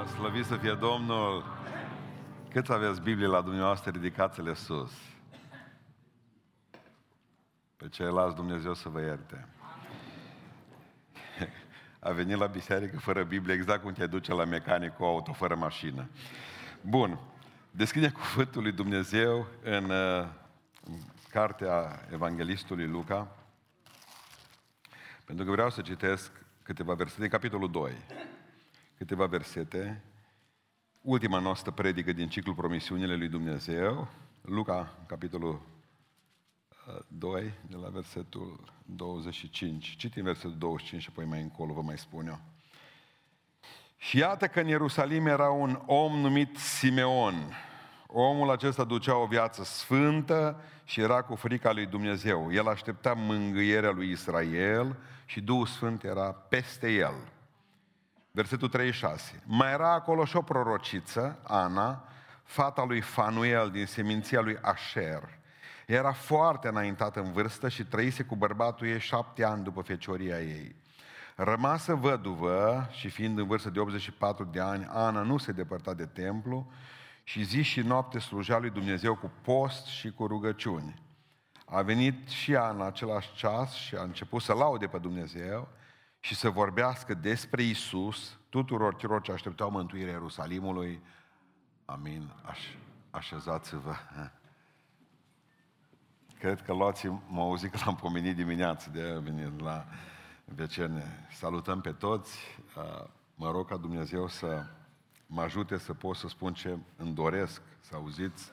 Aleluia, slăvit să fie Domnul! Cât aveți Biblie la dumneavoastră, ridicați-le sus. Pe ceilalți Dumnezeu să vă ierte. A venit la biserică fără Biblie, exact cum te duce la mecanic cu auto, fără mașină. Bun. Deschide cuvântul lui Dumnezeu în, uh, în cartea Evanghelistului Luca, pentru că vreau să citesc câteva versete, din capitolul 2 câteva versete. Ultima noastră predică din ciclul Promisiunile lui Dumnezeu, Luca, capitolul 2, uh, de la versetul 25. Citim versetul 25 și apoi mai încolo vă mai spun eu. Și iată că în Ierusalim era un om numit Simeon. Omul acesta ducea o viață sfântă și era cu frica lui Dumnezeu. El aștepta mângâierea lui Israel și Duhul Sfânt era peste el. Versetul 36. Mai era acolo și o prorociță, Ana, fata lui Fanuel din seminția lui Asher. Era foarte înaintată în vârstă și trăise cu bărbatul ei șapte ani după fecioria ei. Rămasă văduvă și fiind în vârstă de 84 de ani, Ana nu se depărta de templu și zi și noapte slujea lui Dumnezeu cu post și cu rugăciuni. A venit și ea în același ceas și a început să laude pe Dumnezeu și să vorbească despre Isus tuturor celor ce așteptau mântuirea Ierusalimului. Amin. Aș, așezați-vă. Cred că luați mă auzi că l-am pomenit dimineață de venit la vecene. Salutăm pe toți. Mă rog ca Dumnezeu să mă ajute să pot să spun ce îmi doresc să auziți.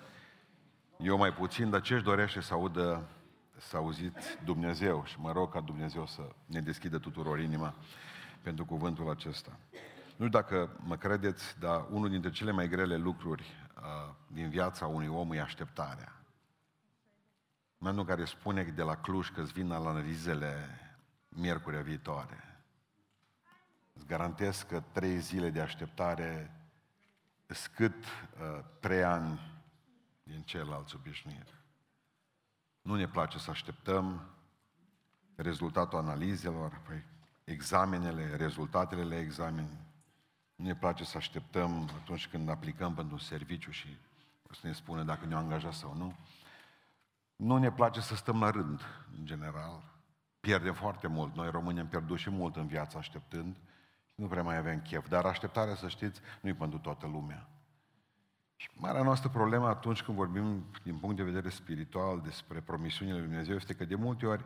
Eu mai puțin, dar ce își dorește să audă să auziți Dumnezeu și mă rog ca Dumnezeu să ne deschidă tuturor inima pentru cuvântul acesta. Nu știu dacă mă credeți, dar unul dintre cele mai grele lucruri uh, din viața unui om e așteptarea. Momentul care spune de la Cluj că îți vin analizele miercurea viitoare. Îți garantez că trei zile de așteptare scât uh, trei ani din ceilalți obișnuiri. Nu ne place să așteptăm rezultatul analizelor, păi examenele, rezultatele la examen. Nu ne place să așteptăm atunci când aplicăm pentru un serviciu și o să ne spună dacă ne-au angajat sau nu. Nu ne place să stăm la rând, în general. Pierdem foarte mult. Noi români am pierdut și mult în viață așteptând. Nu prea mai avem chef. Dar așteptarea, să știți, nu e pentru toată lumea. Și marea noastră problemă atunci când vorbim din punct de vedere spiritual despre promisiunile lui Dumnezeu este că de multe ori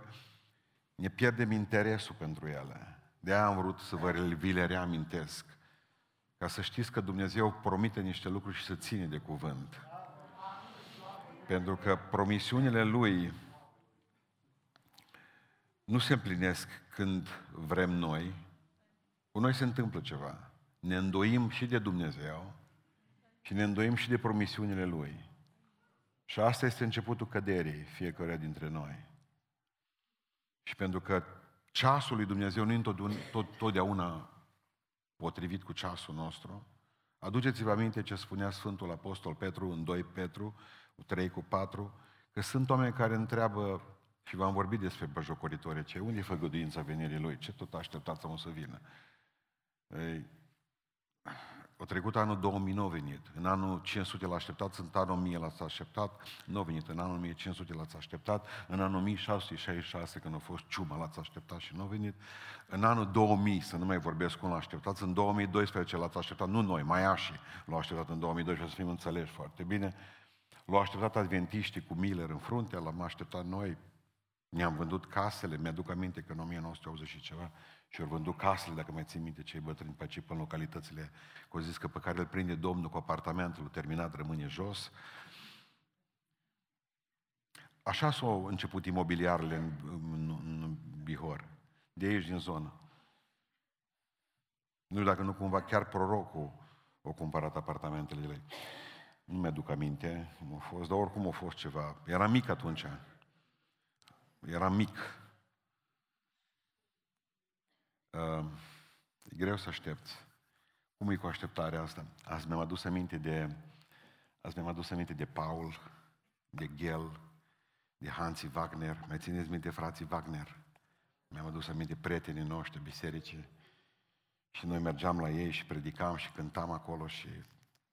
ne pierdem interesul pentru ele. De aia am vrut să vă vi le reamintesc. Ca să știți că Dumnezeu promite niște lucruri și să ține de cuvânt. Pentru că promisiunile Lui nu se împlinesc când vrem noi. Cu noi se întâmplă ceva. Ne îndoim și de Dumnezeu, și ne îndoim și de promisiunile Lui. Și asta este începutul căderii fiecare dintre noi. Și pentru că ceasul lui Dumnezeu nu e totdeauna potrivit cu ceasul nostru, aduceți-vă aminte ce spunea Sfântul Apostol Petru în 2 Petru, 3 cu 4, că sunt oameni care întreabă, și v-am vorbit despre băjocoritorii ce unde e făgăduința venirii lui? Ce tot așteptați să vină? Ei, o trecut anul 2000, nu a venit. În anul 500 l-a așteptat, în anul 1000 l-ați așteptat, nu a venit. În anul 1500 l-ați așteptat, în anul 1666, când a fost ciuma, l-ați așteptat și nu a venit. În anul 2000, să nu mai vorbesc cum l-a așteptat, în 2012 l-ați așteptat, nu noi, maiașii l-au așteptat în 2012, să fim înțeleși foarte bine. L-au așteptat adventiștii cu Miller în frunte, l-am așteptat noi, ne-am vândut casele, mi-aduc aminte că în 1980 și ceva, și au vândut casele, dacă mai țin minte, cei bătrâni pe aici, în localitățile, că au zis că pe care îl prinde domnul cu apartamentul terminat rămâne jos. Așa s-au început imobiliarele în, în, în Bihor, de aici din zonă. Nu știu dacă nu cumva chiar prorocul au cumpărat apartamentele ei. Nu mi-aduc aminte cum a fost, dar oricum a fost ceva. Era mic atunci. Era mic. Uh, e greu să aștepți. Cum e cu așteptarea asta? Azi mi-am adus aminte de, azi mi-am adus aminte de Paul, de Gel, de Hansi Wagner. Mai țineți minte frații Wagner? Mi-am adus aminte prietenii noștri, bisericii. Și noi mergeam la ei și predicam și cântam acolo și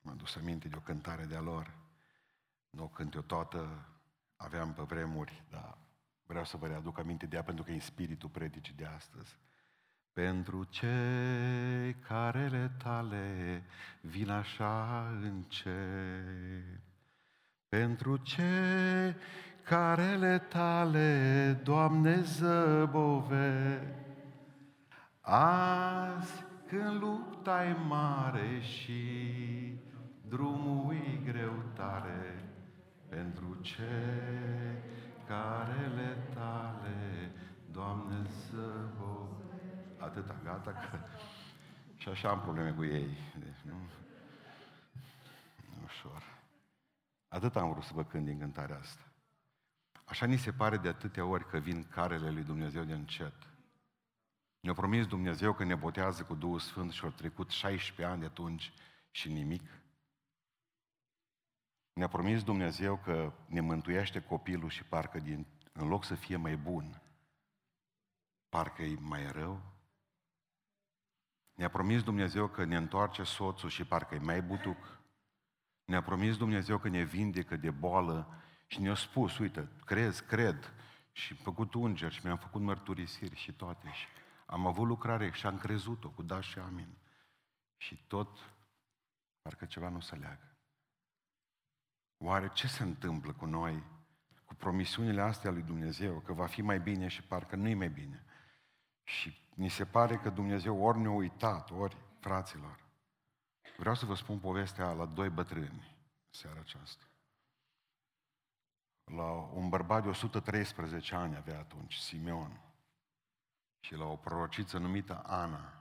mă dus aminte de o cântare de-a lor. Nu o cânt eu toată, aveam pe vremuri, dar vreau să vă readuc aminte de ea pentru că e în spiritul predicii de astăzi. Pentru cei care le tale vin așa încet, pentru cei care le tale, Doamne, zăbove, azi când lupta e mare și drumul e greu tare, pentru cei care le tale, Doamne, zăbove. Atâta, gata, că... Și așa am probleme cu ei. Deci, nu... Ușor. Atât am vrut să vă cânt din cântarea asta. Așa ni se pare de atâtea ori că vin carele lui Dumnezeu de încet. Ne-a promis Dumnezeu că ne botează cu Duhul Sfânt și au trecut 16 ani de atunci și nimic. Ne-a promis Dumnezeu că ne mântuiește copilul și parcă din, în loc să fie mai bun, parcă e mai rău. Ne-a promis Dumnezeu că ne întoarce soțul și parcă e mai butuc. Ne-a promis Dumnezeu că ne vindecă de boală și ne-a spus, uite, crezi, cred. Și am făcut ungeri și mi-am făcut mărturisiri și toate. Și am avut lucrare și am crezut-o cu da și amin. Și tot, parcă ceva nu se leagă. Oare ce se întâmplă cu noi, cu promisiunile astea lui Dumnezeu, că va fi mai bine și parcă nu-i mai bine? Și ni se pare că Dumnezeu ori ne-a uitat, ori fraților. Vreau să vă spun povestea la doi bătrâni seara aceasta la un bărbat de 113 ani avea atunci, Simeon, și la o prorociță numită Ana,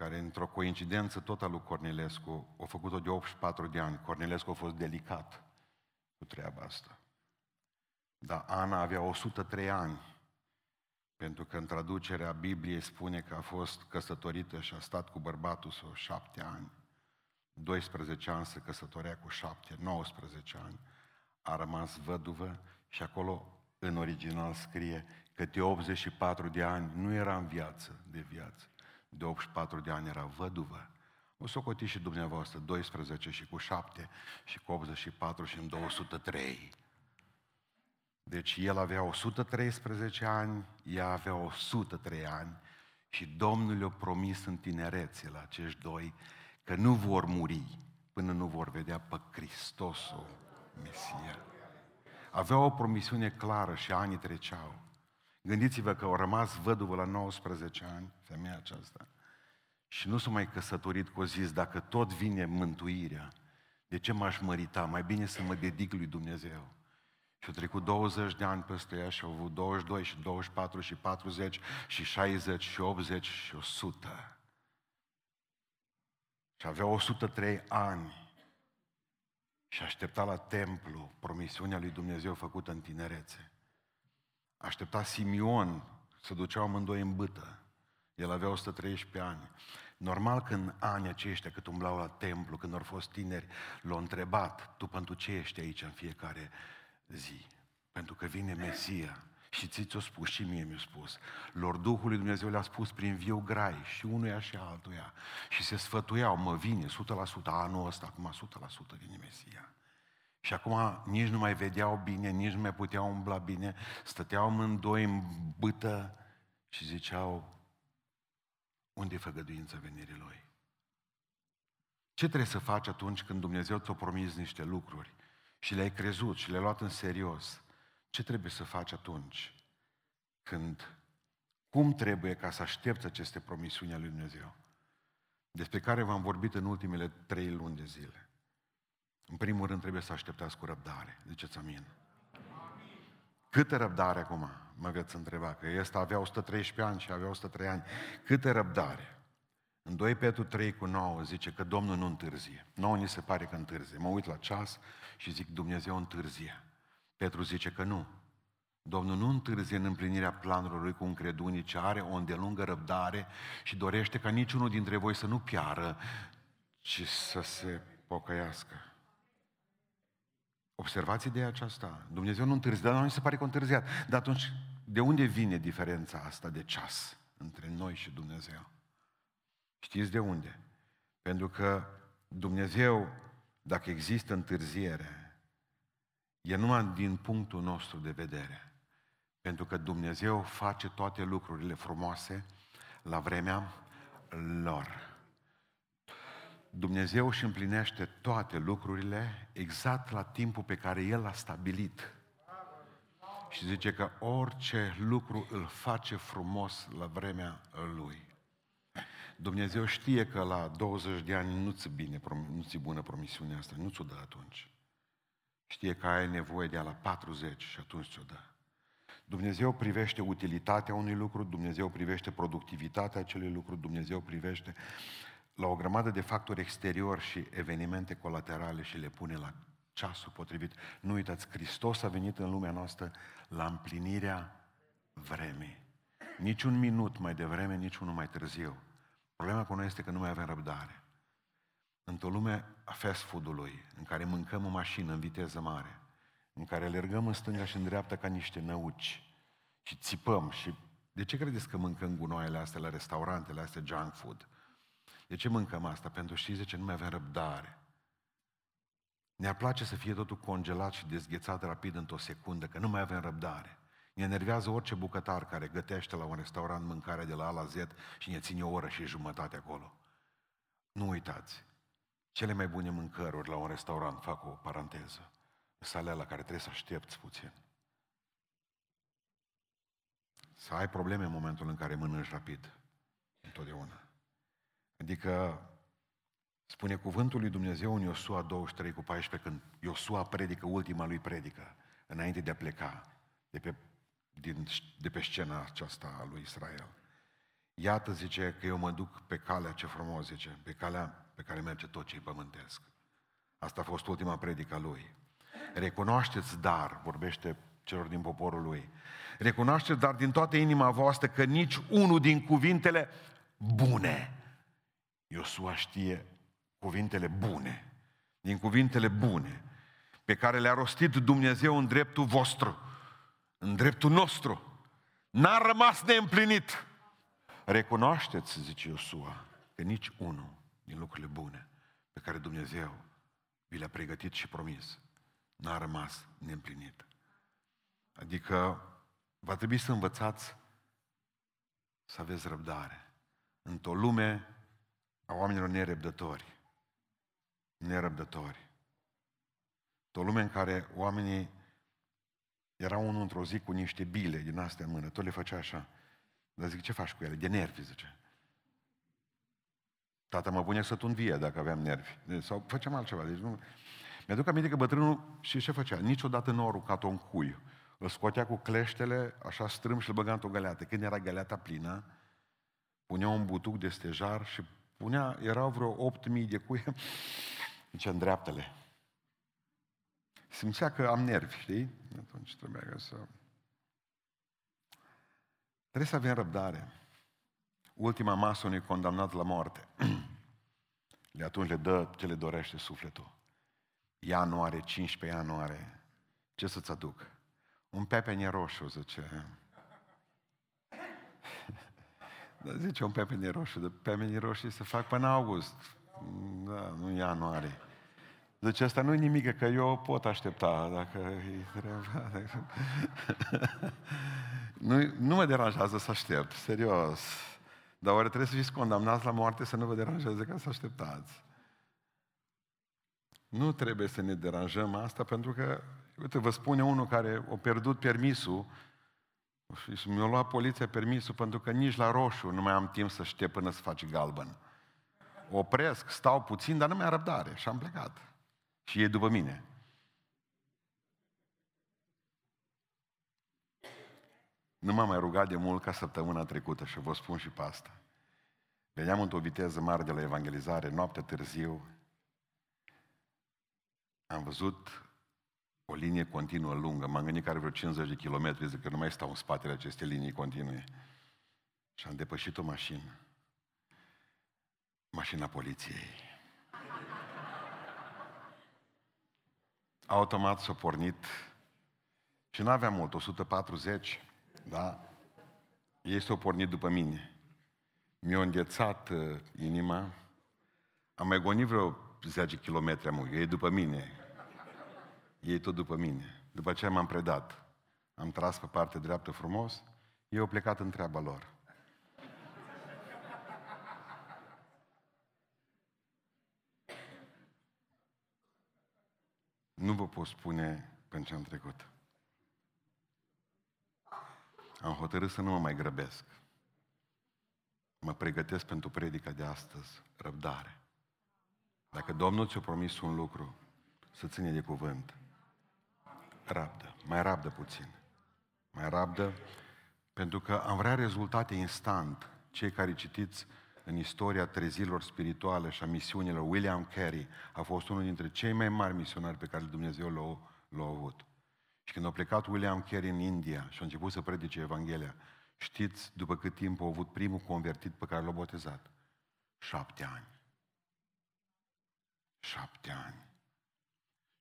care într-o coincidență tot al lui Cornilescu a făcut-o de 84 de ani. Cornilescu a fost delicat cu treaba asta. Dar Ana avea 103 ani, pentru că în traducerea Bibliei spune că a fost căsătorită și a stat cu bărbatul său șapte ani. 12 ani se căsătorea cu șapte, 19 ani a rămas văduvă și acolo în original scrie că de 84 de ani nu era în viață, de viață. De 84 de ani era văduvă. O să o și dumneavoastră, 12 și cu 7 și cu 84 și în 203. Deci el avea 113 ani, ea avea 103 ani și Domnul le-a promis în tinerețe la acești doi că nu vor muri până nu vor vedea pe Hristosul Mesia. Avea o promisiune clară și anii treceau. Gândiți-vă că au rămas văduvă la 19 ani, femeia aceasta, și nu s-a mai căsătorit cu o zis, dacă tot vine mântuirea, de ce m-aș mărita? Mai bine să mă dedic lui Dumnezeu. Și au trecut 20 de ani peste ea și au avut 22 și 24 și 40 și 60 și 80 și 100. Și avea 103 ani și aștepta la templu promisiunea lui Dumnezeu făcută în tinerețe. Aștepta Simion, să duceau amândoi în bâtă. El avea 113 ani. Normal că în anii aceștia, cât umblau la templu, când au fost tineri, l-au întrebat, tu pentru ce ești aici în fiecare zi? Pentru că vine Mesia. Și ți ți-o spus și mie mi-a spus. Lor Duhului Dumnezeu le-a spus prin viu grai și unuia și altuia. Și se sfătuiau, mă vine 100% anul ăsta, acum 100% vine Mesia. Și acum nici nu mai vedeau bine, nici nu mai puteau umbla bine, stăteau mândoi în bâtă și ziceau, unde e făgăduința venirii Lui? Ce trebuie să faci atunci când Dumnezeu ți-a promis niște lucruri și le-ai crezut și le-ai luat în serios? Ce trebuie să faci atunci când, cum trebuie ca să aștepți aceste promisiuni ale lui Dumnezeu? Despre care v-am vorbit în ultimele trei luni de zile. În primul rând trebuie să așteptați cu răbdare. Ziceți amin. Câtă răbdare acum, mă veți întreba, că ăsta avea 113 ani și avea 103 ani. Câtă răbdare? În 2 Petru 3 cu 9 zice că Domnul nu întârzie. Nouă ni se pare că întârzie. Mă uit la ceas și zic Dumnezeu întârzie. Petru zice că nu. Domnul nu întârzie în împlinirea planurilor lui cu încredunii, ci are o îndelungă răbdare și dorește ca niciunul dintre voi să nu piară, ci să se pocăiască. Observați ideea aceasta. Dumnezeu nu întârzie, dar noi se pare că întârziat. Dar atunci, de unde vine diferența asta de ceas între noi și Dumnezeu? Știți de unde? Pentru că Dumnezeu, dacă există întârziere, e numai din punctul nostru de vedere. Pentru că Dumnezeu face toate lucrurile frumoase la vremea lor. Dumnezeu își împlinește toate lucrurile exact la timpul pe care El a stabilit. Și zice că orice lucru îl face frumos la vremea Lui. Dumnezeu știe că la 20 de ani nu-ți, bine, nu ți bună promisiunea asta, nu ți-o dă atunci. Știe că ai nevoie de ea la 40 și atunci ți-o dă. Dumnezeu privește utilitatea unui lucru, Dumnezeu privește productivitatea acelui lucru, Dumnezeu privește la o grămadă de factori exteriori și evenimente colaterale și le pune la ceasul potrivit. Nu uitați, Hristos a venit în lumea noastră la împlinirea vremii. Nici un minut mai devreme, nici unul mai târziu. Problema cu noi este că nu mai avem răbdare. Într-o lume a fast food-ului, în care mâncăm în mașină în viteză mare, în care alergăm în stânga și în dreapta ca niște năuci și țipăm și... De ce credeți că mâncăm gunoaiele astea la restaurantele astea junk food? De ce mâncăm asta? Pentru știți de ce nu mai avem răbdare. Ne-ar place să fie totul congelat și dezghețat rapid într-o secundă, că nu mai avem răbdare. Ne enervează orice bucătar care gătește la un restaurant mâncare de la A la Z și ne ține o oră și jumătate acolo. Nu uitați, cele mai bune mâncăruri la un restaurant, fac o paranteză, sunt la care trebuie să aștepți puțin. Să ai probleme în momentul în care mănânci rapid. Întotdeauna. Adică spune cuvântul lui Dumnezeu în Iosua 23 cu 14, când Iosua predică ultima lui predică, înainte de a pleca de pe, din, de pe scena aceasta a lui Israel. Iată, zice, că eu mă duc pe calea, ce frumos zice, pe calea pe care merge tot ce pământesc. Asta a fost ultima predică a lui. Recunoașteți, dar, vorbește celor din poporul lui, recunoașteți, dar din toată inima voastră, că nici unul din cuvintele bune Iosua știe cuvintele bune, din cuvintele bune, pe care le-a rostit Dumnezeu în dreptul vostru, în dreptul nostru. N-a rămas neîmplinit. Recunoașteți, zice Iosua, că nici unul din lucrurile bune pe care Dumnezeu vi le-a pregătit și promis, n-a rămas neîmplinit. Adică va trebui să învățați să aveți răbdare. Într-o lume a oamenilor nerăbdători. Nerăbdători. O lume în care oamenii era unul într-o zi cu niște bile din astea în mână, tot le făcea așa. Dar zic, ce faci cu ele? De nervi, zice. Tata mă pune să tun vie dacă aveam nervi. Sau făceam altceva. Deci nu... Mi-aduc aminte că bătrânul, și ce făcea? Niciodată nu a aruncat-o în cui. Îl scotea cu cleștele, așa strâm și îl băga într-o găleată. Când era găleata plină, punea un butuc de stejar și punea, erau vreo 8.000 de cuie, zice, în dreaptele. Simțea că am nervi, știi? Atunci trebuia să... Trebuie să avem răbdare. Ultima masă unui condamnat la moarte. De atunci le dă ce le dorește sufletul. Ianuarie, 15 ianuarie. Ce să-ți aduc? Un pepene roșu, zice. Dar zice un pepene roșu, de pepene roșii se fac până august. Da, nu ianuarie. Deci asta nu e nimic, că eu pot aștepta dacă e treaba. nu, nu mă deranjează să aștept, serios. Dar oare trebuie să fiți condamnați la moarte să nu vă deranjeze ca să așteptați? Nu trebuie să ne deranjăm asta pentru că, uite, vă spune unul care a pierdut permisul și mi-a luat poliția permisul pentru că nici la roșu nu mai am timp să știe până să faci galben. Opresc, stau puțin, dar nu mai am răbdare și am plecat. Și e după mine. Nu m-am mai rugat de mult ca săptămâna trecută și vă spun și pe asta. Veneam într-o viteză mare de la evangelizare, noapte târziu. Am văzut o linie continuă lungă. M-am gândit că are vreo 50 de kilometri, zic că nu mai stau în spatele acestei linii continue. Și am depășit o mașină. Mașina poliției. Automat s-a pornit și nu aveam mult, 140, da? Ei s-au pornit după mine. mi-a înghețat uh, inima, am mai gonit vreo 10 km am e după mine. E tot după mine. După ce m-am predat, am tras pe partea dreaptă frumos, ei au plecat în treaba lor. Nu vă pot spune pentru ce am trecut. Am hotărât să nu mă mai grăbesc. Mă pregătesc pentru predica de astăzi, răbdare. Dacă Domnul ți-a promis un lucru, să ține de cuvânt. Rabdă, mai rabdă puțin. Mai rabdă, pentru că am vrea rezultate instant. Cei care citiți în istoria trezilor spirituale și a misiunilor, William Carey a fost unul dintre cei mai mari misionari pe care Dumnezeu l-a, l-a avut. Și când a plecat William Carey în India și a început să predice Evanghelia, știți după cât timp a avut primul convertit pe care l-a botezat? Șapte ani. Șapte ani.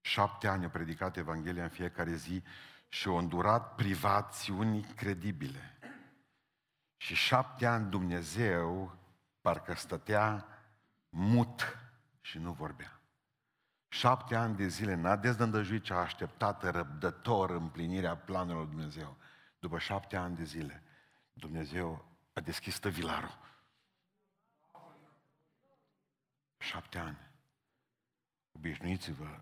Șapte ani a predicat Evanghelia în fiecare zi și a îndurat privațiuni incredibile. Și șapte ani Dumnezeu parcă stătea mut și nu vorbea. Șapte ani de zile n-a dezdândăjuit ce a așteptat răbdător împlinirea planurilor lui Dumnezeu. După șapte ani de zile, Dumnezeu a deschis tăvilarul. Șapte ani. Obișnuiți-vă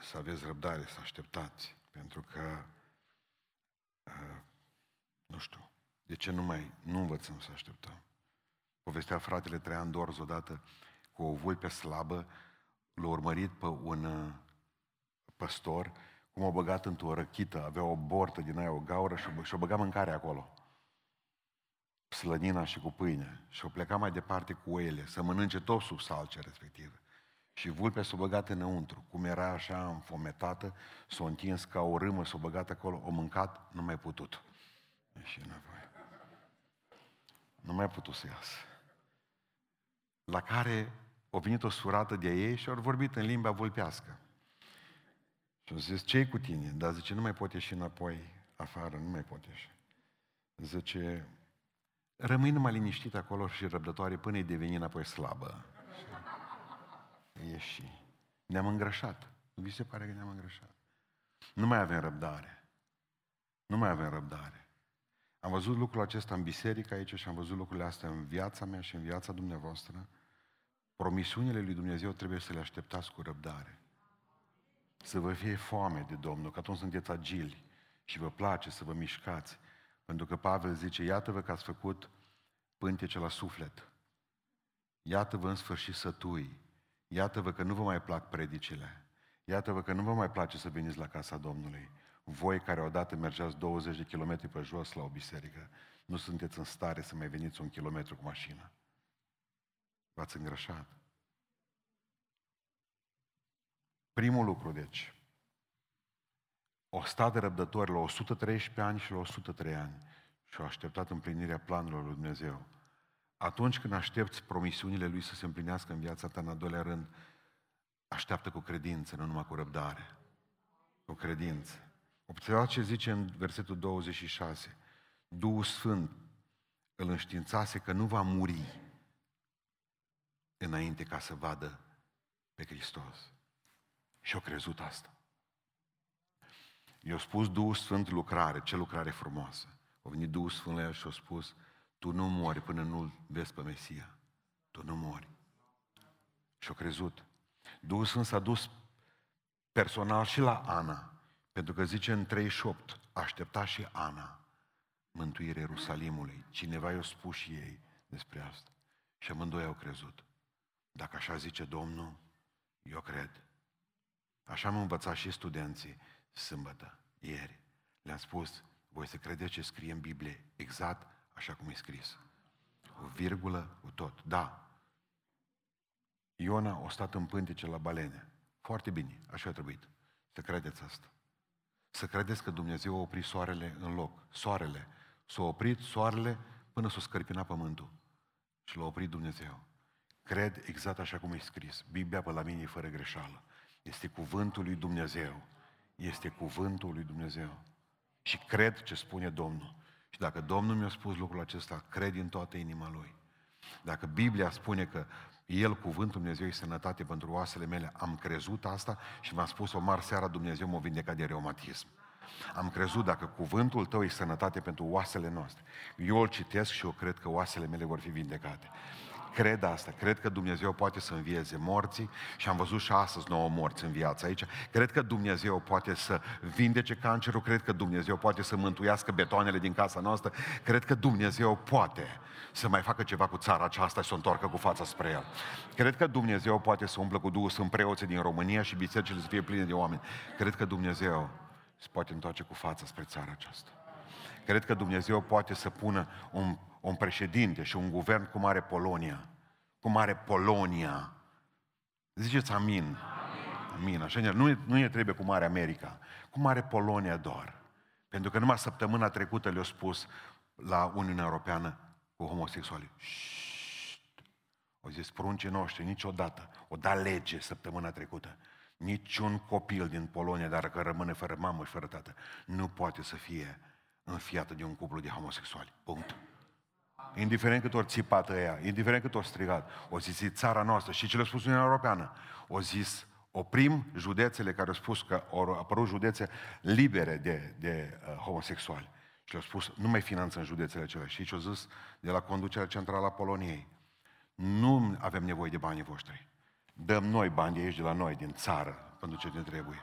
să aveți răbdare, să așteptați, pentru că, uh, nu știu, de ce nu mai, nu învățăm să așteptăm? Povestea fratele Traian Dorz odată cu o vulpe slabă, l-a urmărit pe un uh, păstor, cum a băgat într-o răchită, avea o bortă din aia, o gaură și și-o băgat mâncare acolo. Slănina și cu pâine. Și o pleca mai departe cu oile, să mănânce tot sub salce respectiv. Și vulpea s-a băgat înăuntru, cum era așa înfometată, s-a întins ca o râmă, s-a băgat acolo, o mâncat, nu mai putut. Și înapoi. Nu mai putut să iasă. La care a venit o surată de ei și au vorbit în limba vulpească. Și au zis, ce cu tine? Dar zice, nu mai pot ieși înapoi afară, nu mai pot ieși. Zice, rămâi numai liniștit acolo și răbdătoare până îi deveni înapoi slabă ieși. Ne-am îngrășat. Vi se pare că ne-am îngrășat. Nu mai avem răbdare. Nu mai avem răbdare. Am văzut lucrul acesta în biserică aici și am văzut lucrurile astea în viața mea și în viața dumneavoastră. Promisiunile lui Dumnezeu trebuie să le așteptați cu răbdare. Să vă fie foame de Domnul, că atunci sunteți agili și vă place să vă mișcați. Pentru că Pavel zice, iată-vă că ați făcut pântece la suflet. Iată-vă în sfârșit sătui. Iată-vă că nu vă mai plac predicile. Iată-vă că nu vă mai place să veniți la casa Domnului. Voi care odată mergeați 20 de kilometri pe jos la o biserică, nu sunteți în stare să mai veniți un kilometru cu mașina. V-ați îngrășat. Primul lucru, deci, o stat de răbdători la 113 ani și la 103 ani și au așteptat împlinirea planurilor lui Dumnezeu. Atunci când aștepți promisiunile Lui să se împlinească în viața ta, în al doilea rând, așteaptă cu credință, nu numai cu răbdare. Cu credință. Observați ce zice în versetul 26. Duhul Sfânt îl înștiințase că nu va muri înainte ca să vadă pe Hristos. Și au crezut asta. I-a spus Duhul Sfânt lucrare, ce lucrare frumoasă. A venit Duhul Sfânt la el și a spus, tu nu mori până nu vezi pe Mesia. Tu nu mori. Și-o crezut. Duhul Sfânt s-a dus personal și la Ana, pentru că zice în 38, aștepta și Ana mântuirea Ierusalimului. Cineva i-a spus și ei despre asta. Și amândoi au crezut. Dacă așa zice Domnul, eu cred. Așa am învățat și studenții sâmbătă, ieri. Le-am spus, voi să credeți ce scrie în Biblie exact așa cum e scris. O virgulă, cu tot. Da. Iona a stat în pântece la balene. Foarte bine, așa a trebuit. Să credeți asta. Să credeți că Dumnezeu a oprit soarele în loc. Soarele. S-a oprit soarele până s-a scărpinat pământul. Și l-a oprit Dumnezeu. Cred exact așa cum e scris. Biblia pe la mine e fără greșeală. Este cuvântul lui Dumnezeu. Este cuvântul lui Dumnezeu. Și cred ce spune Domnul. Și dacă Domnul mi-a spus lucrul acesta, cred în toată inima Lui. Dacă Biblia spune că El, cuvântul Dumnezeu, e sănătate pentru oasele mele, am crezut asta și m-a spus o mare seara Dumnezeu m-a vindecat de reumatism. Am crezut dacă cuvântul tău e sănătate pentru oasele noastre. Eu îl citesc și eu cred că oasele mele vor fi vindecate. Cred asta, cred că Dumnezeu poate să învieze morții și am văzut și astăzi nouă morți în viața aici. Cred că Dumnezeu poate să vindece cancerul, cred că Dumnezeu poate să mântuiască betoanele din casa noastră, cred că Dumnezeu poate să mai facă ceva cu țara aceasta și să o întoarcă cu fața spre el. Cred că Dumnezeu poate să umplă cu Duhul Sfânt preoții din România și bisericile să fie pline de oameni. Cred că Dumnezeu se poate întoarce cu fața spre țara aceasta. Cred că Dumnezeu poate să pună un, un președinte și un guvern cum are Polonia. Cum are Polonia. Ziceți amin. Amin. Așa, nu, nu ne trebuie cum are America. Cum are Polonia doar. Pentru că numai săptămâna trecută le-au spus la Uniunea Europeană cu homosexuali. O zis, pruncii noștri, niciodată. O da lege săptămâna trecută. Niciun copil din Polonia, dar că rămâne fără mamă și fără tată, nu poate să fie înfiată de un cuplu de homosexuali. Punct. Indiferent cât ori țipată ea, indiferent cât ori strigat, o zis țara noastră și ce le-a spus Uniunea Europeană, o zis oprim județele care au spus că au apărut județe libere de, de uh, homosexuali. Și le-au spus, nu mai finanțăm județele acelea. Și ce au zis de la conducerea centrală a Poloniei? Nu avem nevoie de banii voștri. Dăm noi bani de aici, de la noi, din țară, pentru ce ne trebuie.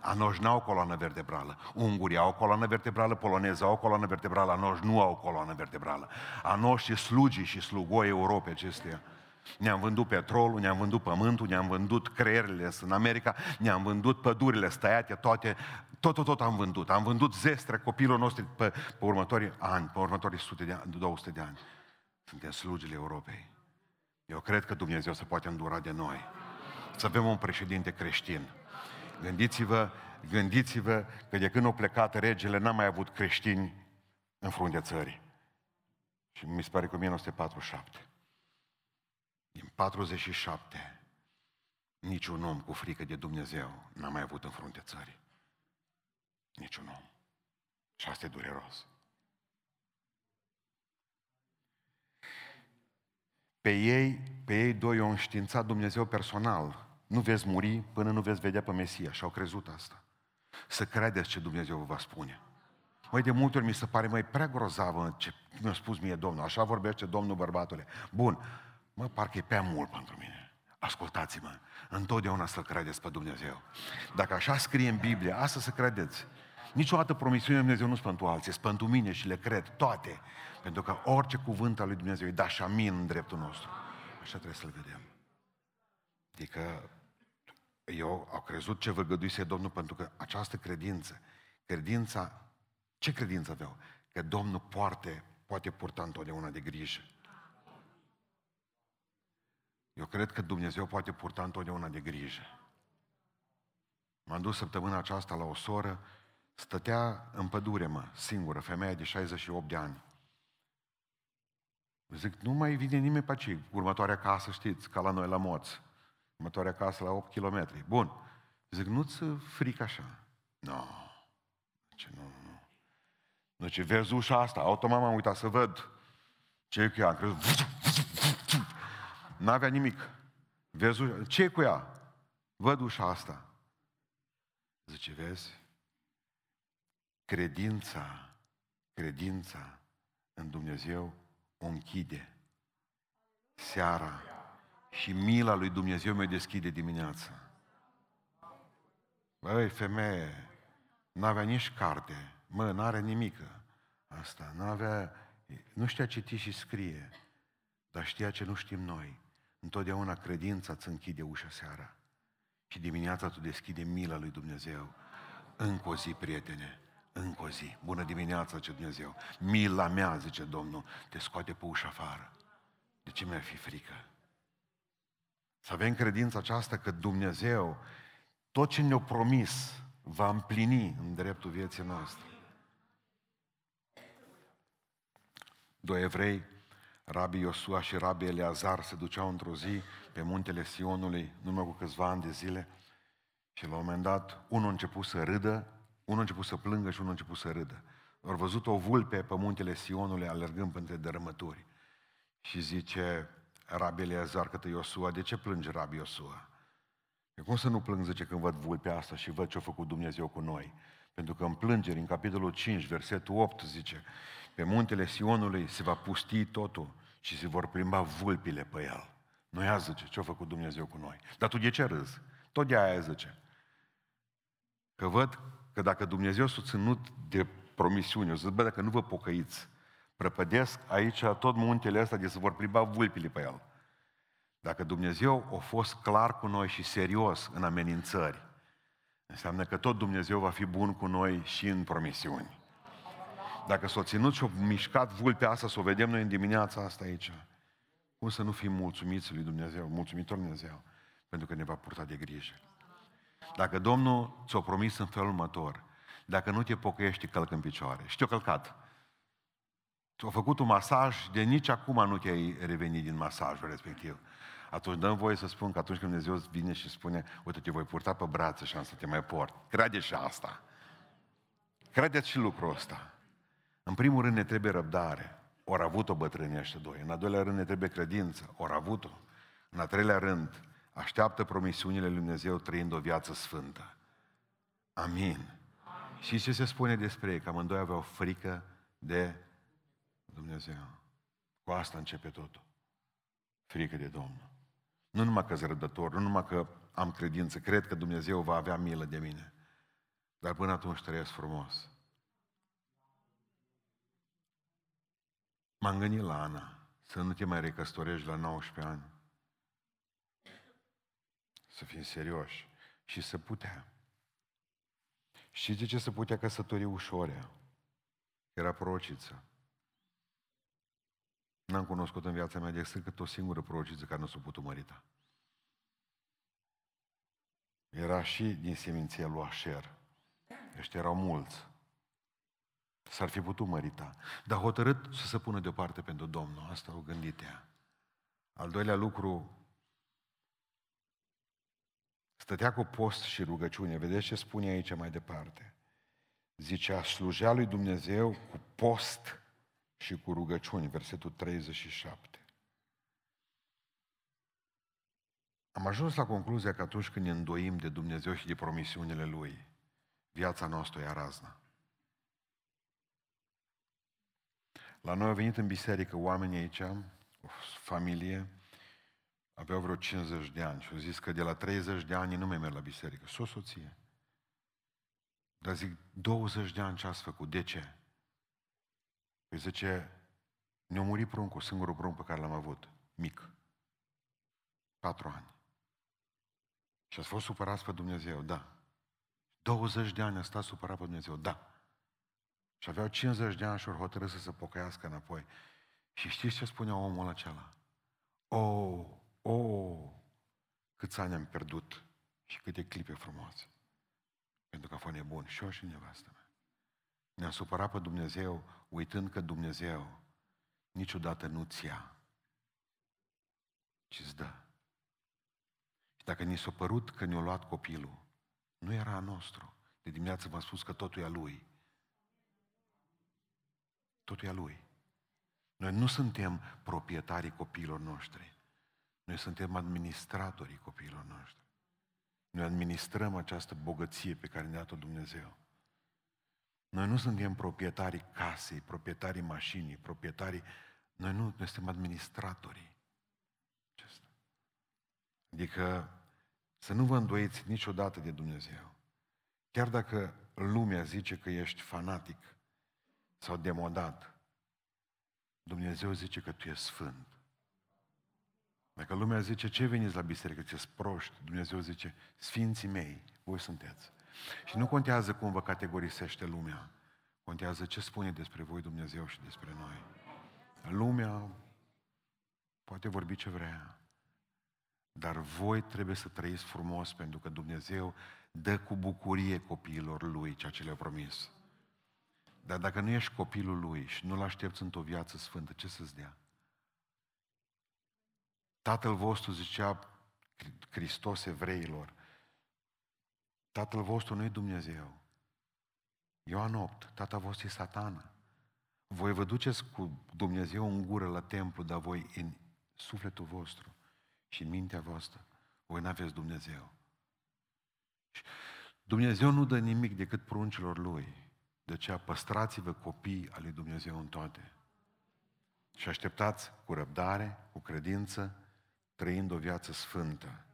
Anoși n-au coloană vertebrală. Ungurii au coloană vertebrală, polonezii au coloană vertebrală, anoși nu au coloană vertebrală. Anoși și slugii și slugoi Europei acestea. Ne-am vândut petrolul, ne-am vândut pământul, ne-am vândut creierile în America, ne-am vândut pădurile stăiate, toate, tot, tot, tot am vândut. Am vândut zestre copilul nostru pe, pe următorii ani, pe următorii sute de ani, 200 de ani. Suntem slugile Europei. Eu cred că Dumnezeu se poate îndura de noi. Să avem un președinte creștin. Gândiți-vă, gândiți-vă că de când au plecat regele, n-am mai avut creștini în fruntea țării. Și mi se pare că 1947. Din 47, niciun om cu frică de Dumnezeu n-a mai avut în fruntea țării. Niciun om. Și asta e dureros. Pe ei, pe ei doi au înștiințat Dumnezeu personal. Nu veți muri până nu veți vedea pe Mesia. Și au crezut asta. Să credeți ce Dumnezeu vă va spune. Măi, de multe ori mi se pare, mai prea grozavă ce mi-a spus mie Domnul. Așa vorbește Domnul bărbatule. Bun, mă, parcă e prea mult pentru mine. Ascultați-mă, întotdeauna să credeți pe Dumnezeu. Dacă așa scrie în Biblie, asta să credeți. Niciodată promisiunea Dumnezeu nu sunt pentru alții, sunt pentru mine și le cred toate. Pentru că orice cuvânt al lui Dumnezeu e da și amin în dreptul nostru. Așa trebuie să-l vedem. Adică eu au crezut ce văgăduise Domnul pentru că această credință, credința, ce credință aveau? Că Domnul poate, poate purta întotdeauna de grijă. Eu cred că Dumnezeu poate purta întotdeauna de grijă. M-am dus săptămâna aceasta la o soră, stătea în pădure, mă, singură, femeia de 68 de ani. Zic, nu mai vine nimeni pe aici. Următoarea casă, știți, ca la noi la moț. Următoarea casă la 8 km. Bun. Zic, nu-ți frică așa? Nu. No. Ce nu, nu, nu. Deci vezi ușa asta, automat m-am uitat să văd ce e cu ea. Am crezut, N-avea nimic. Vezi ușa, ce e cu ea? Văd ușa asta. Zice, vezi? Credința, credința în Dumnezeu o închide seara și mila lui Dumnezeu mi deschide dimineața. Băi, femeie, n-avea nici carte, mă, n-are nimică asta, n-avea, nu știa citi și scrie, dar știa ce nu știm noi. Întotdeauna credința îți închide ușa seara și dimineața tu deschide mila lui Dumnezeu. Încă o zi, prietene, încă o zi. Bună dimineața, ce Dumnezeu. Mila mea, zice Domnul, te scoate pe ușa afară. De ce mi-ar fi frică? Să avem credința aceasta că Dumnezeu, tot ce ne-a promis, va împlini în dreptul vieții noastre. Doi evrei, Rabi Iosua și Rabi Eleazar, se duceau într-o zi pe muntele Sionului, numai cu câțiva ani de zile, și la un moment dat, unul a început să râdă, unul a început să plângă și unul a început să râdă. Au văzut o vulpe pe muntele Sionului alergând între dărâmături. Și zice Rabi Eleazar către Iosua, de ce plânge Rabi Iosua? E cum să nu plâng, zice, când văd vulpea asta și văd ce a făcut Dumnezeu cu noi? Pentru că în plângeri, în capitolul 5, versetul 8, zice, pe muntele Sionului se va pusti totul și se vor plimba vulpile pe el. Nu ea zice, ce a făcut Dumnezeu cu noi. Dar tu de ce râzi? Tot de aia zice. Că văd că dacă Dumnezeu s-a ținut de promisiune, o să zic, bă, dacă nu vă pocăiți, prăpădesc aici tot muntele ăsta de să vor plimba vulpile pe el. Dacă Dumnezeu a fost clar cu noi și serios în amenințări, înseamnă că tot Dumnezeu va fi bun cu noi și în promisiuni. Dacă s-a ținut și-a mișcat vulpea asta, să o vedem noi în dimineața asta aici, cum să nu fim mulțumiți lui Dumnezeu, mulțumitor lui Dumnezeu, pentru că ne va purta de grijă. Dacă Domnul ți-a promis în felul următor, dacă nu te pocăiești, călcă în picioare. Și te-a călcat. Ți-a făcut un masaj, de nici acum nu te-ai revenit din masajul respectiv. Atunci dăm voie să spun că atunci când Dumnezeu vine și spune, uite, te voi purta pe brațe și am să te mai port. Crede și asta. Credeți și lucrul ăsta. În primul rând ne trebuie răbdare. Ori avut-o bătrânii ăștia doi. În al doilea rând ne trebuie credință. Ori avut-o. În al treilea rând, așteaptă promisiunile lui Dumnezeu trăind o viață sfântă. Amin. Amin. Și ce se spune despre ei? Că amândoi aveau frică de Dumnezeu. Cu asta începe totul. Frică de Domnul. Nu numai că răbdător, nu numai că am credință, cred că Dumnezeu va avea milă de mine. Dar până atunci trăiesc frumos. M-am gândit la Ana, să nu te mai recăstorești la 19 ani. Să fim serioși și să putea. Și de ce să putea căsători ușoare? Era prorociță. N-am cunoscut în viața mea decât o singură prorociță care nu s-a putut mărita. Era și din seminția lui Asher. Ăștia erau mulți. S-ar fi putut mărita. Dar hotărât să se pună deoparte pentru Domnul. Asta o gândit ea. Al doilea lucru, stătea cu post și rugăciune. Vedeți ce spune aici mai departe? Zicea, slujea lui Dumnezeu cu post și cu rugăciuni, versetul 37. Am ajuns la concluzia că atunci când ne îndoim de Dumnezeu și de promisiunile Lui, viața noastră e razna. La noi au venit în biserică oameni aici, o familie, aveau vreo 50 de ani și au zis că de la 30 de ani nu mai merg la biserică. S-o soție. Dar zic, 20 de ani ce ați făcut? De ce? Păi zice, ne-a murit pruncul, singurul prunc pe care l-am avut, mic. Patru ani. Și ați fost supărați pe Dumnezeu, da. 20 de ani a stat supărat pe Dumnezeu, da. Și aveau 50 de ani și au hotărât să se pocăiască înapoi. Și știți ce spunea omul acela? O, oh, o, oh, câți ani am pierdut și câte clipe frumoase. Pentru că a fost nebun și eu și nevastă mea. Ne-a supărat pe Dumnezeu uitând că Dumnezeu niciodată nu-ți ia, ci îți dă. Și dacă ni s-a părut că ne-a luat copilul, nu era a nostru. De dimineață v-am spus că totul e a lui. Totul e a lui. Noi nu suntem proprietarii copiilor noștri. Noi suntem administratorii copiilor noștri. Noi administrăm această bogăție pe care ne-a dat-o Dumnezeu. Noi nu suntem proprietarii casei, proprietarii mașinii, proprietarii... Noi nu, noi suntem administratorii. Acesta. Adică să nu vă îndoiți niciodată de Dumnezeu. Chiar dacă lumea zice că ești fanatic sau demodat, Dumnezeu zice că tu ești sfânt. Dacă lumea zice, ce veniți la biserică, ce proști, Dumnezeu zice, sfinții mei, voi sunteți. Și nu contează cum vă categorisește lumea. Contează ce spune despre voi Dumnezeu și despre noi. Lumea poate vorbi ce vrea. Dar voi trebuie să trăiți frumos pentru că Dumnezeu dă cu bucurie copiilor Lui ceea ce le-a promis. Dar dacă nu ești copilul Lui și nu-L aștepți într-o viață sfântă, ce să-ți dea? Tatăl vostru zicea Hristos evreilor, Tatăl vostru nu e Dumnezeu. Ioan 8, tata vostru e satana. voi vă duceți cu Dumnezeu în gură la templu, dar voi în sufletul vostru și în mintea voastră, voi n-aveți Dumnezeu. Dumnezeu nu dă nimic decât pruncilor Lui. De aceea păstrați-vă copii ale Dumnezeu în toate. Și așteptați cu răbdare, cu credință, trăind o viață sfântă.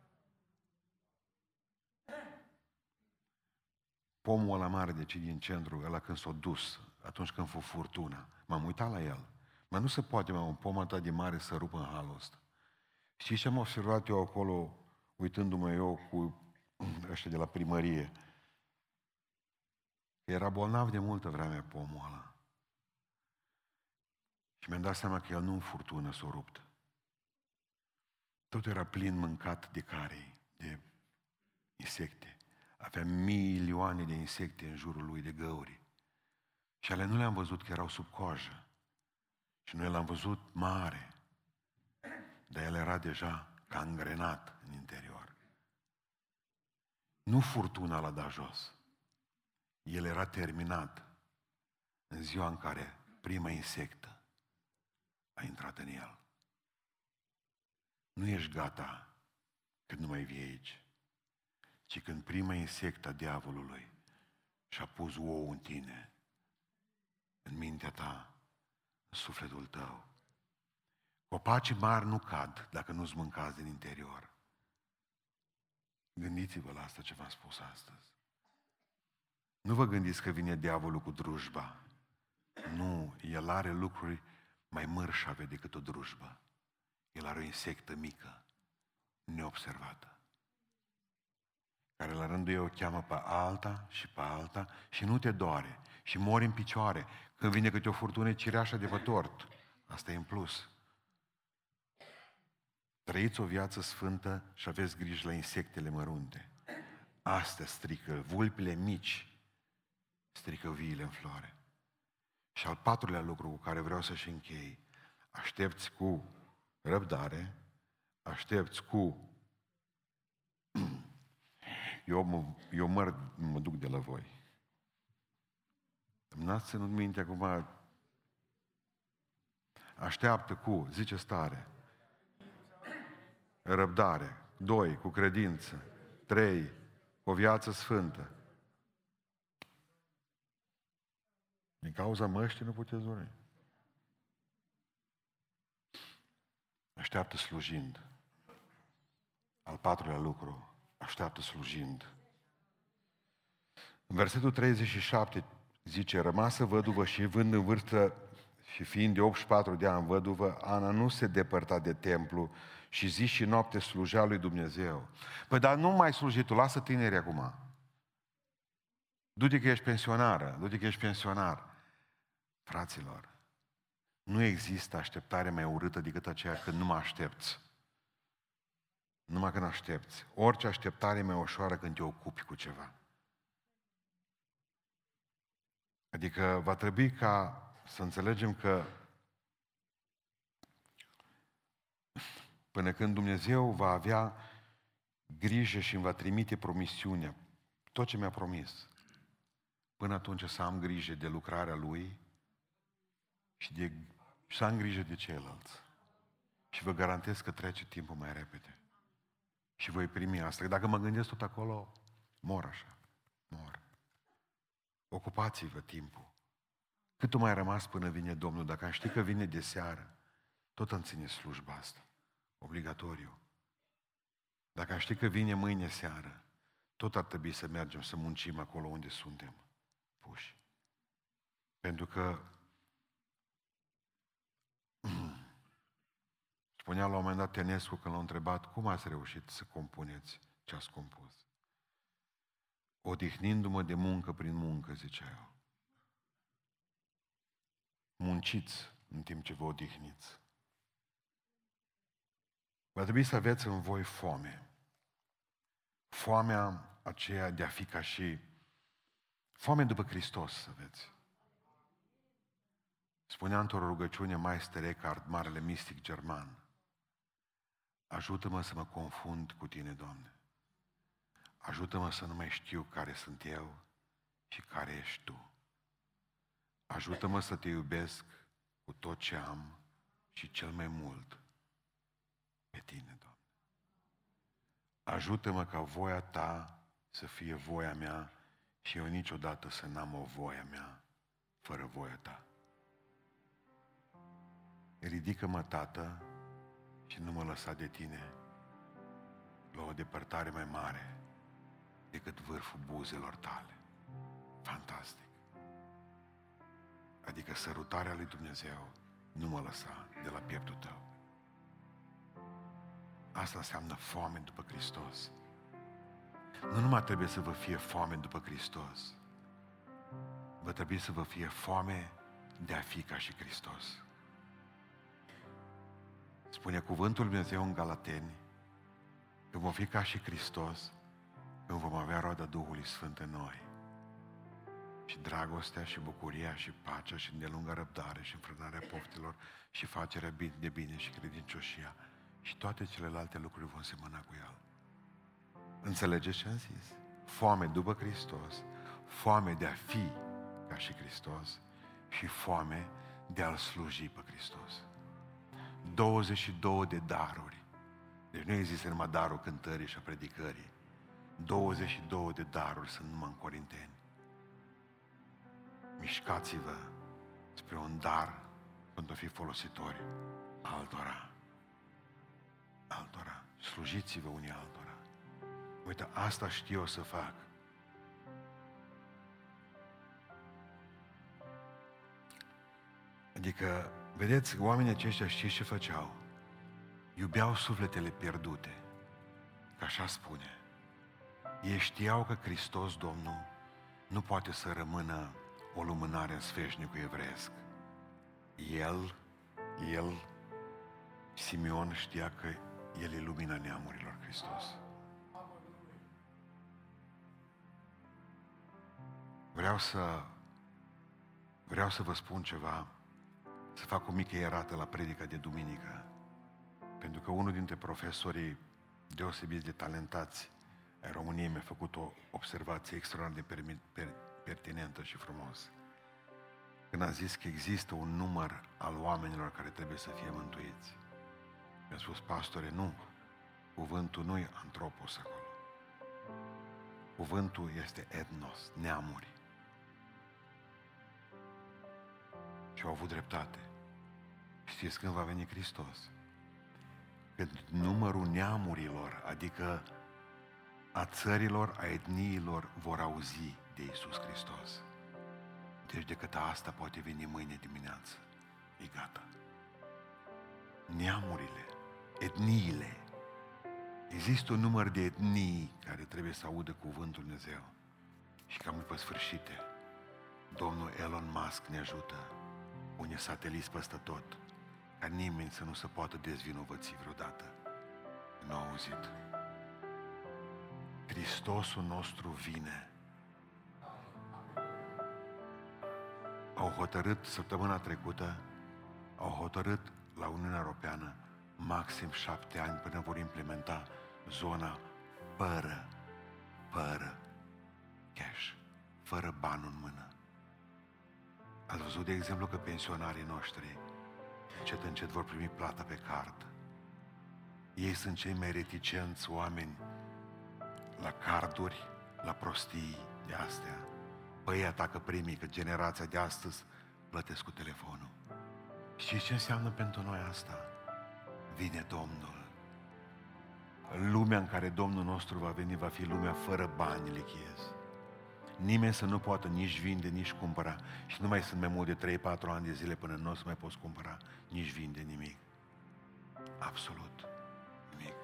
Pomul ăla mare de ce din centru, ăla când s-a dus, atunci când fu furtuna, m-am uitat la el. Mă, nu se poate, mă, un pom atât de mare să rupă în halul ăsta. Știți ce am observat eu acolo, uitându-mă eu cu ăștia de la primărie? Era bolnav de multă vreme pomul ăla. Și mi-am dat seama că el nu în furtună s-a rupt. Tot era plin mâncat de carii, de insecte. Avea milioane de insecte în jurul lui, de găuri. Și ale nu le-am văzut că erau sub coajă. Și noi l-am văzut mare. Dar el era deja cangrenat în interior. Nu furtuna l-a dat jos. El era terminat în ziua în care prima insectă a intrat în el. Nu ești gata când nu mai vii aici, ci când prima insectă a diavolului și-a pus ou în tine, în mintea ta, în sufletul tău. Copacii mari nu cad dacă nu-ți mâncați din interior. Gândiți-vă la asta ce v-am spus astăzi. Nu vă gândiți că vine diavolul cu drujba. Nu, el are lucruri mai mărșave decât o drujbă. El are o insectă mică, neobservată, care la rândul ei o cheamă pe alta și pe alta și nu te doare și mori în picioare. Când vine câte o furtună, cireașa de pe tort. Asta e în plus. Trăiți o viață sfântă și aveți grijă la insectele mărunte. Astea strică, vulpile mici strică viile în floare. Și al patrulea lucru cu care vreau să-și închei, aștepți cu răbdare, aștepți cu... Eu mă, eu mă, mă duc de la voi. N-ați ținut minte acum... Așteaptă cu, zice stare, răbdare, doi, cu credință, trei, cu o viață sfântă. Din cauza măștii nu puteți dormi. Așteaptă slujind. Al patrulea lucru, așteaptă slujind. În versetul 37 zice, rămasă văduvă și vând în vârstă și fiind de 84 de ani văduvă, Ana nu se depărta de templu și zi și noapte slujea lui Dumnezeu. Păi dar nu mai sluji tu, lasă tinerii acum. Du-te că ești pensionară, du-te că ești pensionar. Fraților, nu există așteptare mai urâtă decât aceea când nu mă aștepți. Numai când aștepți. Orice așteptare e mai ușoară când te ocupi cu ceva. Adică va trebui ca să înțelegem că până când Dumnezeu va avea grijă și îmi va trimite promisiunea, tot ce mi-a promis, până atunci să am grijă de lucrarea Lui și de și să am grijă de ceilalți. Și vă garantez că trece timpul mai repede. Și voi primi asta. Dacă mă gândesc tot acolo, mor așa. Mor. Ocupați-vă timpul. Cât o mai rămas până vine Domnul? Dacă am ști că vine de seară, tot îmi ține slujba asta. Obligatoriu. Dacă am ști că vine mâine seară, tot ar trebui să mergem să muncim acolo unde suntem puși. Pentru că Spunea la un moment dat Tenescu când l-a întrebat cum ați reușit să compuneți ce ați compus. Odihnindu-mă de muncă prin muncă, zicea eu. Munciți în timp ce vă odihniți. Va trebui să aveți în voi foame. Foamea aceea de a fi ca și... Foame după Hristos, să aveți. Spunea într-o rugăciune Meister Eckhart, marele mistic german, ajută-mă să mă confund cu tine, Doamne. Ajută-mă să nu mai știu care sunt eu și care ești Tu. Ajută-mă să te iubesc cu tot ce am și cel mai mult pe tine, Doamne. Ajută-mă ca voia ta să fie voia mea și eu niciodată să n-am o voia mea fără voia ta. Ridică-mă, Tată, și nu mă lăsa de tine la o depărtare mai mare decât vârful buzelor tale. Fantastic. Adică sărutarea lui Dumnezeu nu mă lăsa de la pieptul tău. Asta înseamnă foame după Hristos. Nu numai trebuie să vă fie foame după Hristos, vă trebuie să vă fie foame de a fi ca și Hristos. Spune cuvântul Dumnezeu în Galateni că vom fi ca și Hristos când vom avea roada Duhului Sfânt în noi. Și dragostea, și bucuria, și pacea, și îndelungă răbdare, și înfrânarea poftelor, și facerea de bine, și credincioșia. Și toate celelalte lucruri vom semăna cu El. Înțelegeți ce am zis? Foame după Hristos, foame de a fi ca și Hristos și foame de a-L sluji pe Hristos. 22 de daruri. Deci nu există numai darul cântării și a predicării. 22 de daruri sunt numai în Corinteni. Mișcați-vă spre un dar pentru a fi folositori altora. Altora. Slujiți-vă unii altora. Uite, asta știu eu să fac. Adică, vedeți, oamenii aceștia știți ce făceau? Iubeau sufletele pierdute. Că așa spune. Ei știau că Hristos, Domnul, nu poate să rămână o lumânare în sfeșnicul evreiesc. El, el, Simeon știa că el e lumina neamurilor Hristos. Vreau să vreau să vă spun ceva, să fac o mică erată la predica de duminică, pentru că unul dintre profesorii deosebiți de talentați ai României mi-a făcut o observație extraordinar de per, pertinentă și frumos. Când a zis că există un număr al oamenilor care trebuie să fie mântuiți. Mi-a spus, pastore, nu. Cuvântul nu e antropos acolo. Cuvântul este etnos, neamuri. Și au avut dreptate. Știți când va veni Hristos? Când numărul neamurilor, adică a țărilor, a etniilor, vor auzi de Isus Hristos. Deci decât asta poate veni mâine dimineață. E gata. Neamurile, etniile. Există un număr de etnii care trebuie să audă cuvântul Dumnezeu. Și cam pe sfârșite, Domnul Elon Musk ne ajută, pune sateliți peste tot, ca nimeni să nu se poată dezvinovăți vreodată. Nu au auzit. Hristosul nostru vine. Au hotărât săptămâna trecută, au hotărât la Uniunea Europeană maxim șapte ani până vor implementa zona fără, fără cash, fără bani în mână. Ați văzut, de exemplu, că pensionarii noștri încet, încet vor primi plata pe card. Ei sunt cei mai reticenți oameni la carduri, la prostii de astea. Păi atacă primii, că generația de astăzi plătesc cu telefonul. Și ce înseamnă pentru noi asta? Vine Domnul. Lumea în care Domnul nostru va veni va fi lumea fără bani lichiezi. Nimeni să nu poată nici vinde, nici cumpăra. Și nu mai sunt mai mult de 3-4 ani de zile până nu o să mai poți cumpăra, nici vinde nimic. Absolut nimic.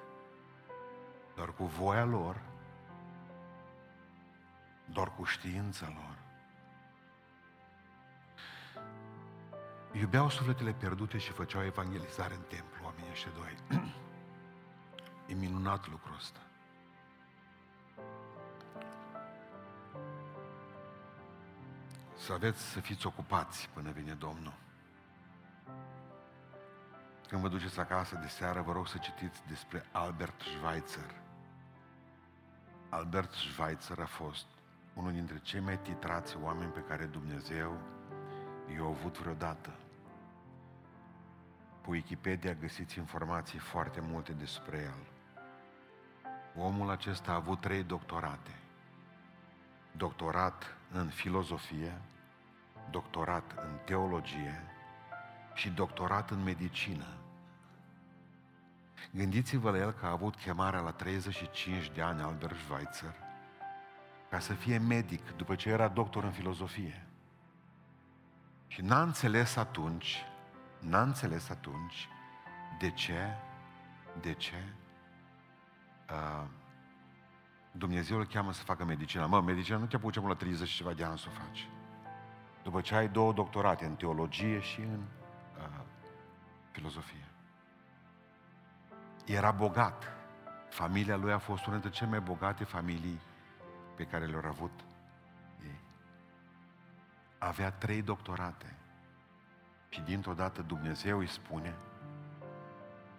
Doar cu voia lor, doar cu știința lor. Iubeau sufletele pierdute și făceau evangelizare în templu, oamenii ăștia doi. e minunat lucrul ăsta. Să aveți, să fiți ocupați până vine Domnul. Când vă duceți acasă de seară, vă rog să citiți despre Albert Schweitzer. Albert Schweitzer a fost unul dintre cei mai titrați oameni pe care Dumnezeu eu avut vreodată. Pe Wikipedia găsiți informații foarte multe despre el. Omul acesta a avut trei doctorate. Doctorat în filozofie, doctorat în teologie și doctorat în medicină. Gândiți-vă la el că a avut chemarea la 35 de ani, Albert Schweitzer, ca să fie medic după ce era doctor în filozofie. Și n-a înțeles atunci, n-a înțeles atunci de ce, de ce uh, Dumnezeu îl cheamă să facă medicină. Mă, medicina nu te apuce până la 30 și ceva de ani să o faci. După ce ai două doctorate în teologie și în uh, filozofie. Era bogat. Familia lui a fost una dintre cele mai bogate familii pe care le-au avut ei. Avea trei doctorate. Și dintr-o dată Dumnezeu îi spune,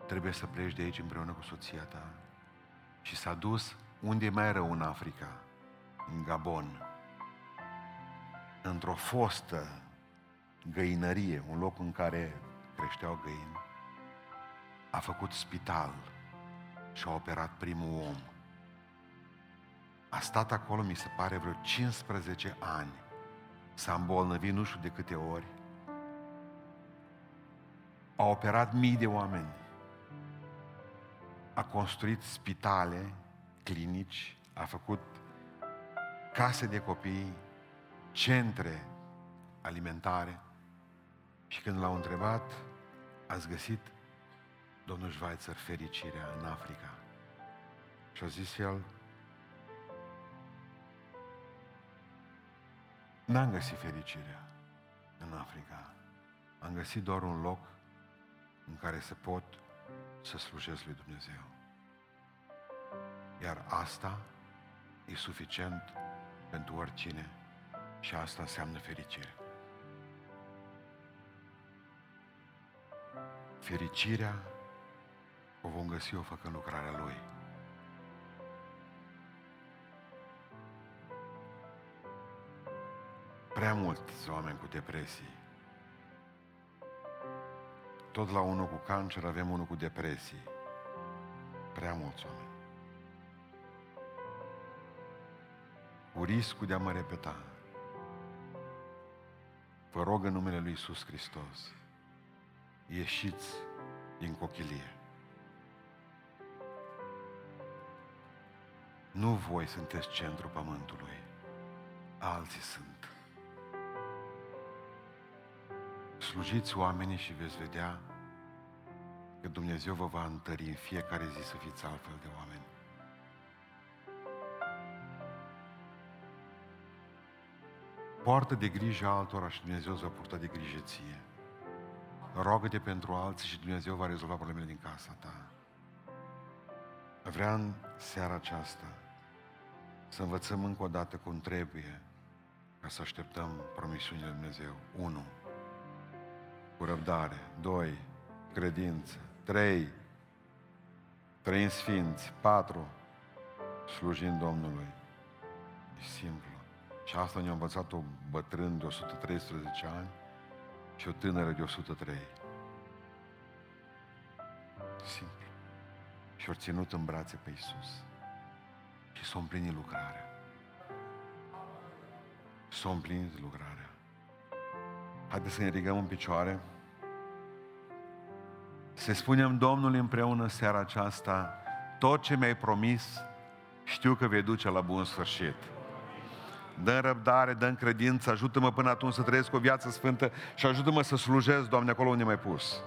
trebuie să pleci de aici împreună cu soția ta. Și s-a dus unde e mai rău în Africa, în Gabon, într-o fostă găinărie, un loc în care creșteau găini, a făcut spital și a operat primul om. A stat acolo, mi se pare, vreo 15 ani. S-a îmbolnăvit nu știu de câte ori. A operat mii de oameni. A construit spitale, clinici, a făcut case de copii, centre alimentare. Și când l-au întrebat, ați găsit, domnul Schweitzer, fericirea în Africa? Și a zis el, n-am găsit fericirea în Africa. Am găsit doar un loc în care să pot să slujesc lui Dumnezeu. Iar asta e suficient pentru oricine și asta înseamnă fericire. Fericirea o vom găsi o făcând lucrarea Lui. Prea mulți oameni cu depresii. Tot la unul cu cancer avem unul cu depresii. Prea mulți oameni. Cu riscul de a mă repeta. Vă rog în numele Lui Iisus Hristos, ieșiți din cochilie. Nu voi sunteți centrul pământului, alții sunt. Slujiți oamenii și veți vedea că Dumnezeu vă va întări în fiecare zi să fiți altfel de oameni. Poartă de grijă altora și Dumnezeu îți va purta de grijă ție. Roagă-te pentru alții și Dumnezeu va rezolva problemele din casa ta. Vreau în seara aceasta să învățăm încă o dată cum trebuie ca să așteptăm promisiunile Lui Dumnezeu. 1. Cu răbdare. 2. Credință. 3. Trăind sfinți. 4. Slujind Domnului. E simplu. Și asta ne-a învățat o bătrân de 113 ani și o tânără de 103. Simplu. Și au ținut în brațe pe Iisus. Și s-a împlinit lucrarea. S-a împlinit lucrarea. Haideți să ne ridicăm în picioare. Să spunem Domnului împreună seara aceasta, tot ce mi-ai promis, știu că vei duce la bun sfârșit dă răbdare, dă credință, ajută-mă până atunci să trăiesc o viață sfântă și ajută-mă să slujesc, Doamne, acolo unde m-ai pus.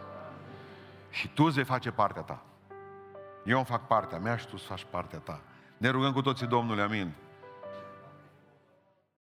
Și Tu îți vei face partea Ta. Eu îmi fac partea mea și Tu să faci partea Ta. Ne rugăm cu toții Domnului, amin.